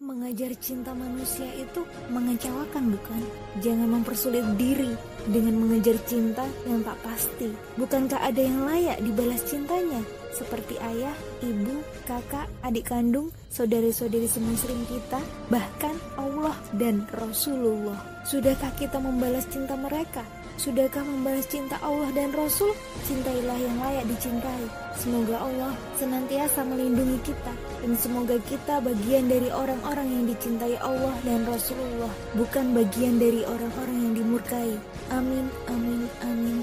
Mengajar cinta manusia itu mengecewakan bukan? Jangan mempersulit diri dengan mengejar cinta yang tak pasti. Bukankah ada yang layak dibalas cintanya? Seperti ayah, ibu, kakak, adik kandung, saudari-saudari semuslim kita, bahkan Allah dan Rasulullah. Sudahkah kita membalas cinta mereka? Sudahkah membalas cinta Allah dan Rasul? Cintailah yang layak dicintai. Semoga Allah senantiasa melindungi kita dan semoga kita bagian dari orang-orang yang dicintai Allah dan Rasulullah, bukan bagian dari orang-orang yang dimurkai. Amin, amin, amin.